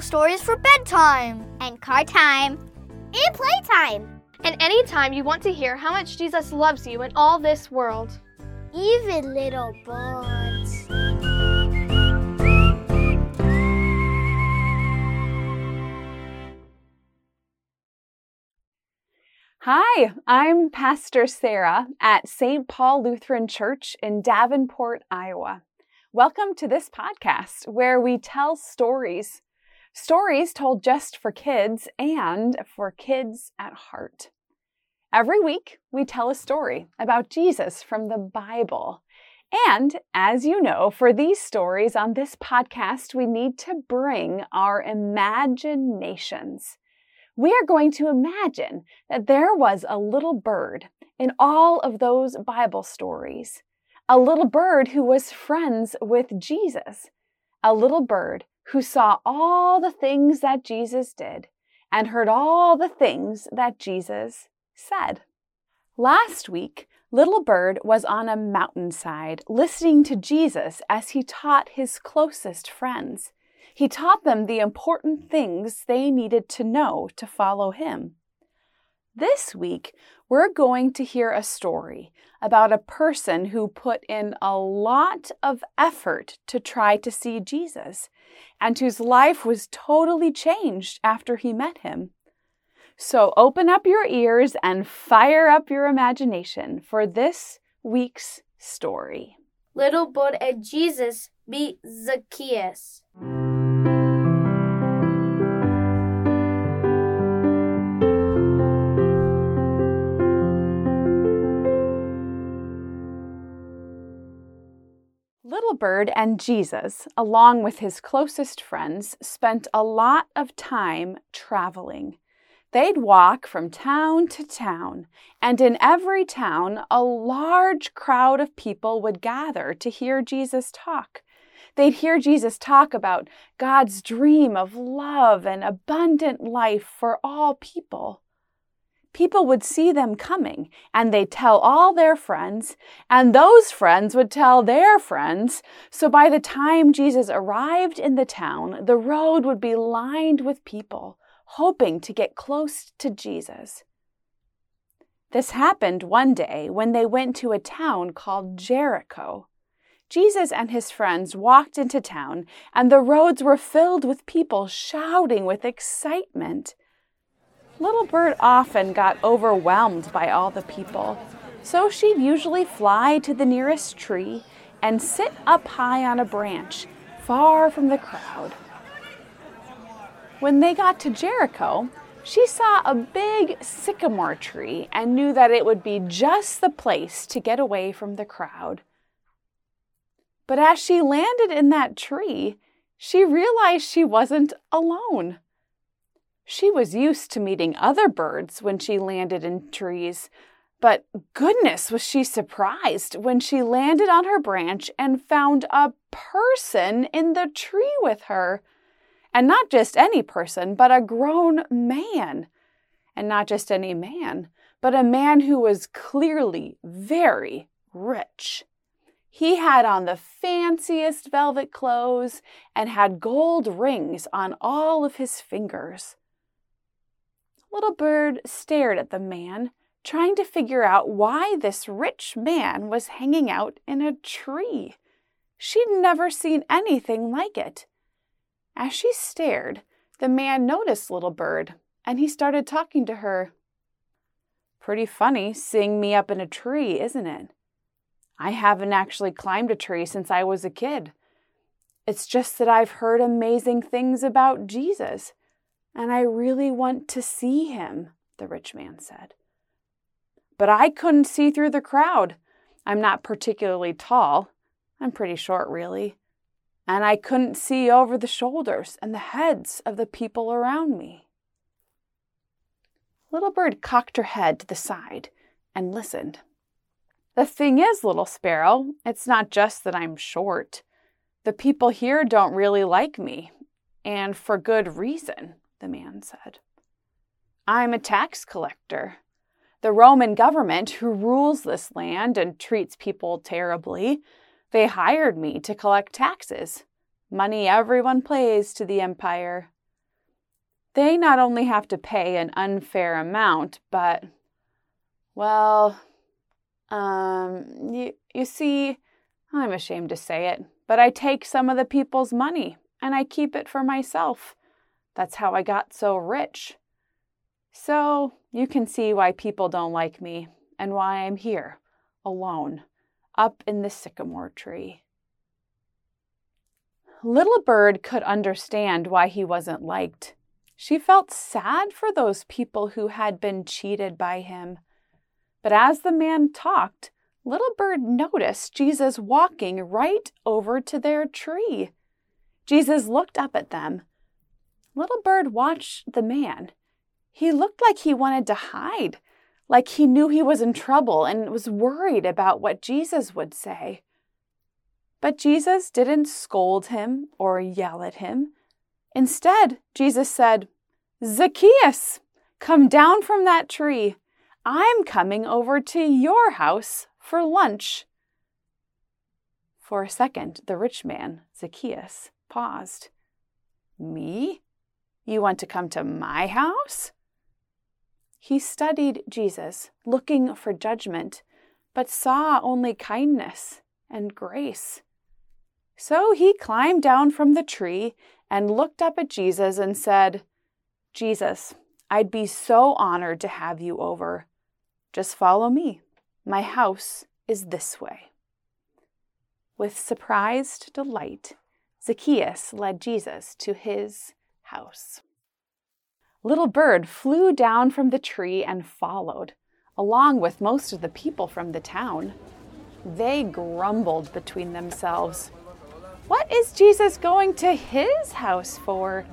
stories for bedtime, and car time, and playtime. And anytime you want to hear how much Jesus loves you in all this world. Even little birds. Hi, I'm Pastor Sarah at St. Paul Lutheran Church in Davenport, Iowa. Welcome to this podcast where we tell stories. Stories told just for kids and for kids at heart. Every week, we tell a story about Jesus from the Bible. And as you know, for these stories on this podcast, we need to bring our imaginations we are going to imagine that there was a little bird in all of those Bible stories, a little bird who was friends with Jesus, a little bird who saw all the things that Jesus did and heard all the things that Jesus said. Last week, Little Bird was on a mountainside listening to Jesus as he taught his closest friends. He taught them the important things they needed to know to follow him. This week, we're going to hear a story about a person who put in a lot of effort to try to see Jesus and whose life was totally changed after he met him. So open up your ears and fire up your imagination for this week's story. Little Bird and Jesus meet Zacchaeus. Bird and Jesus, along with his closest friends, spent a lot of time traveling. They'd walk from town to town, and in every town, a large crowd of people would gather to hear Jesus talk. They'd hear Jesus talk about God's dream of love and abundant life for all people people would see them coming and they'd tell all their friends, and those friends would tell their friends. So by the time Jesus arrived in the town, the road would be lined with people hoping to get close to Jesus. This happened one day when they went to a town called Jericho. Jesus and his friends walked into town, and the roads were filled with people shouting with excitement. Little Bird often got overwhelmed by all the people, so she'd usually fly to the nearest tree and sit up high on a branch, far from the crowd. When they got to Jericho, she saw a big sycamore tree and knew that it would be just the place to get away from the crowd. But as she landed in that tree, she realized she wasn't alone. She was used to meeting other birds when she landed in trees, but goodness was she surprised when she landed on her branch and found a person in the tree with her. And not just any person, but a grown man. And not just any man, but a man who was clearly very rich. He had on the fanciest velvet clothes and had gold rings on all of his fingers. Little Bird stared at the man, trying to figure out why this rich man was hanging out in a tree. She'd never seen anything like it. As she stared, the man noticed Little Bird and he started talking to her. Pretty funny seeing me up in a tree, isn't it? I haven't actually climbed a tree since I was a kid. It's just that I've heard amazing things about Jesus and I really want to see him, the rich man said. But I couldn't see through the crowd. I'm not particularly tall. I'm pretty short, really. And I couldn't see over the shoulders and the heads of the people around me. Little Bird cocked her head to the side and listened. The thing is, Little Sparrow, it's not just that I'm short. The people here don't really like me, and for good reason the man said. I'm a tax collector. The Roman government, who rules this land and treats people terribly, they hired me to collect taxes, money everyone pays to the empire. they not only have to pay an unfair amount, but, well, um, you, you see, I'm ashamed to say it, but I take some of the people's money and I keep it for myself. That's how I got so rich. So you can see why people don't like me and why I'm here, alone, up in the sycamore tree. Little Bird could understand why he wasn't liked. She felt sad for those people who had been cheated by him. But as the man talked, Little Bird noticed Jesus walking right over to their tree. Jesus looked up at them. Little Bird watched the man. He looked like he wanted to hide, like he knew he was in trouble and was worried about what Jesus would say. But Jesus didn't scold him or yell at him. Instead, Jesus said, Zacchaeus, come down from that tree. I'm coming over to your house for lunch. For a second, the rich man, Zacchaeus, paused. Me? You want to come to my house? He studied Jesus, looking for judgment, but saw only kindness and grace. So he climbed down from the tree and looked up at Jesus and said, Jesus, I'd be so honored to have you over. Just follow me. My house is this way. With surprised delight, Zacchaeus led Jesus to his house. Little Bird flew down from the tree and followed, along with most of the people from the town. They grumbled between themselves. What is Jesus going to his house for?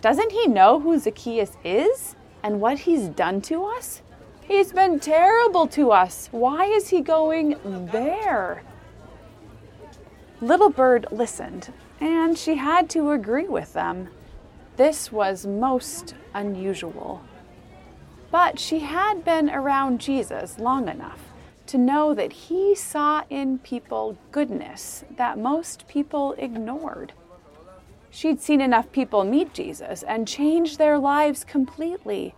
Doesn't he know who Zacchaeus is and what he's done to us? He's been terrible to us. Why is he going there? Little Bird listened, and she had to agree with them. This was most unusual. But she had been around Jesus long enough to know that he saw in people goodness that most people ignored. She'd seen enough people meet Jesus and change their lives completely,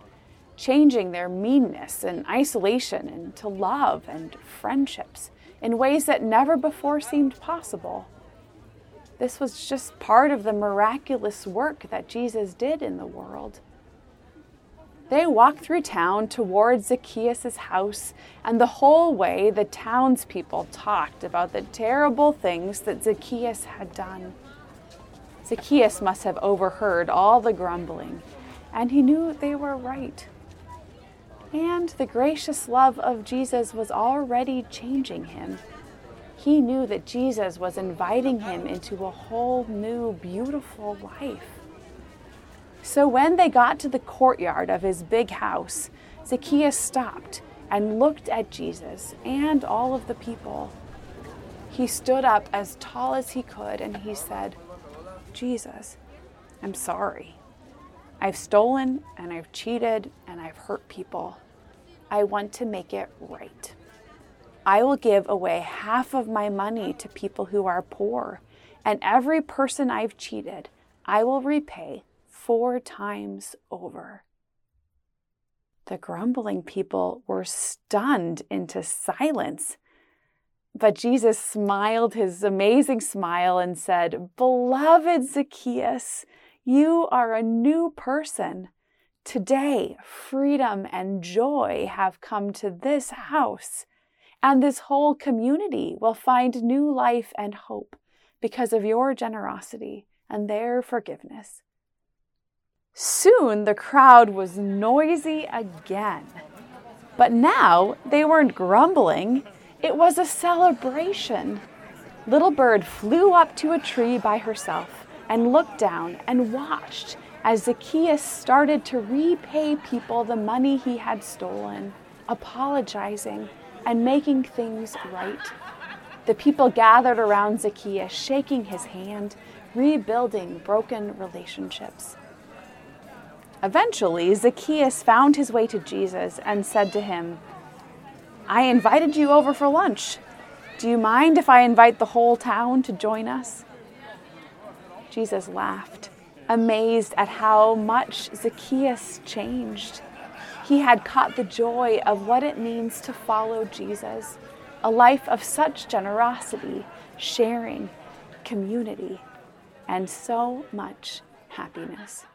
changing their meanness and isolation into love and friendships in ways that never before seemed possible. This was just part of the miraculous work that Jesus did in the world. They walked through town towards Zacchaeus' house, and the whole way the townspeople talked about the terrible things that Zacchaeus had done. Zacchaeus must have overheard all the grumbling, and he knew they were right. And the gracious love of Jesus was already changing him he knew that Jesus was inviting him into a whole new, beautiful life. So when they got to the courtyard of his big house, Zacchaeus stopped and looked at Jesus and all of the people. He stood up as tall as he could and he said, Jesus, I'm sorry. I've stolen and I've cheated and I've hurt people. I want to make it right. I will give away half of my money to people who are poor, and every person I've cheated, I will repay four times over. The grumbling people were stunned into silence. But Jesus smiled his amazing smile and said, Beloved Zacchaeus, you are a new person. Today, freedom and joy have come to this house and this whole community will find new life and hope because of your generosity and their forgiveness. Soon the crowd was noisy again. But now they weren't grumbling, it was a celebration. Little Bird flew up to a tree by herself and looked down and watched as Zacchaeus started to repay people the money he had stolen, apologizing and making things right. The people gathered around Zacchaeus, shaking his hand, rebuilding broken relationships. Eventually, Zacchaeus found his way to Jesus and said to him, I invited you over for lunch. Do you mind if I invite the whole town to join us? Jesus laughed. amazed at how much Zacchaeus changed. He had caught the joy of what it means to follow Jesus, a life of such generosity, sharing, community, and so much happiness.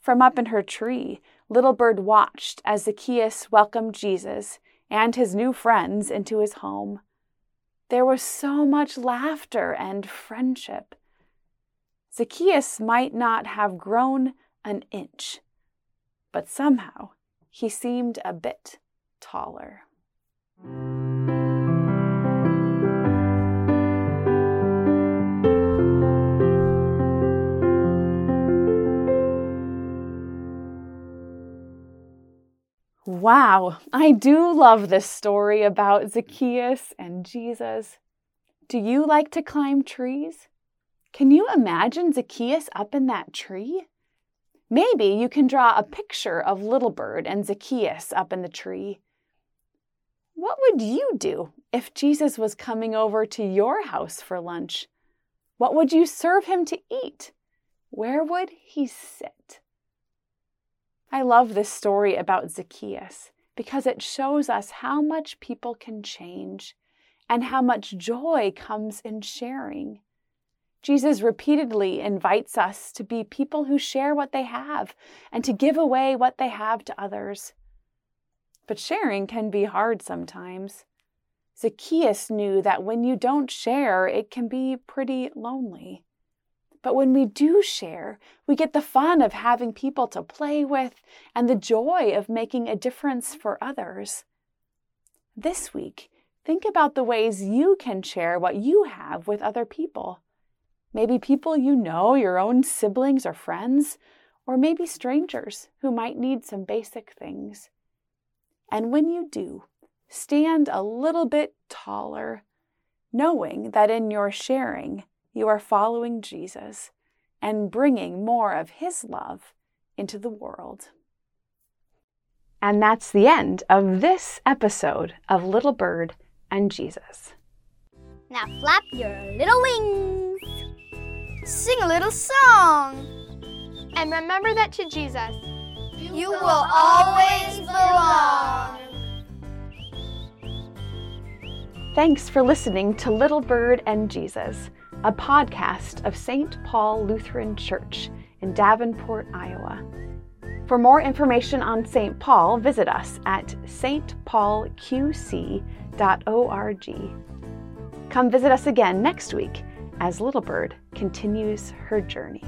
From up in her tree, Little Bird watched as Zacchaeus welcomed Jesus and his new friends into his home. There was so much laughter and friendship. Zacchaeus might not have grown an inch, but somehow he seemed a bit taller. Wow, I do love this story about Zacchaeus and Jesus. Do you like to climb trees? Can you imagine Zacchaeus up in that tree? Maybe you can draw a picture of Little Bird and Zacchaeus up in the tree. What would you do if Jesus was coming over to your house for lunch? What would you serve him to eat? Where would he sit? I love this story about Zacchaeus because it shows us how much people can change and how much joy comes in sharing. Jesus repeatedly invites us to be people who share what they have and to give away what they have to others. But sharing can be hard sometimes. Zacchaeus knew that when you don't share, it can be pretty lonely. But when we do share, we get the fun of having people to play with and the joy of making a difference for others. This week, think about the ways you can share what you have with other people. Maybe people you know, your own siblings or friends, or maybe strangers who might need some basic things. And when you do, stand a little bit taller, knowing that in your sharing, you are following Jesus and bringing more of His love into the world. And that's the end of this episode of Little Bird and Jesus. Now flap your little wings. Sing a little song. And remember that to Jesus, You will always belong. Thanks for listening to Little Bird and Jesus, a podcast of St. Paul Lutheran Church in Davenport, Iowa. For more information on St. Paul, visit us at stpaulqc.org. Come visit us again next week as Little Bird continues her journey.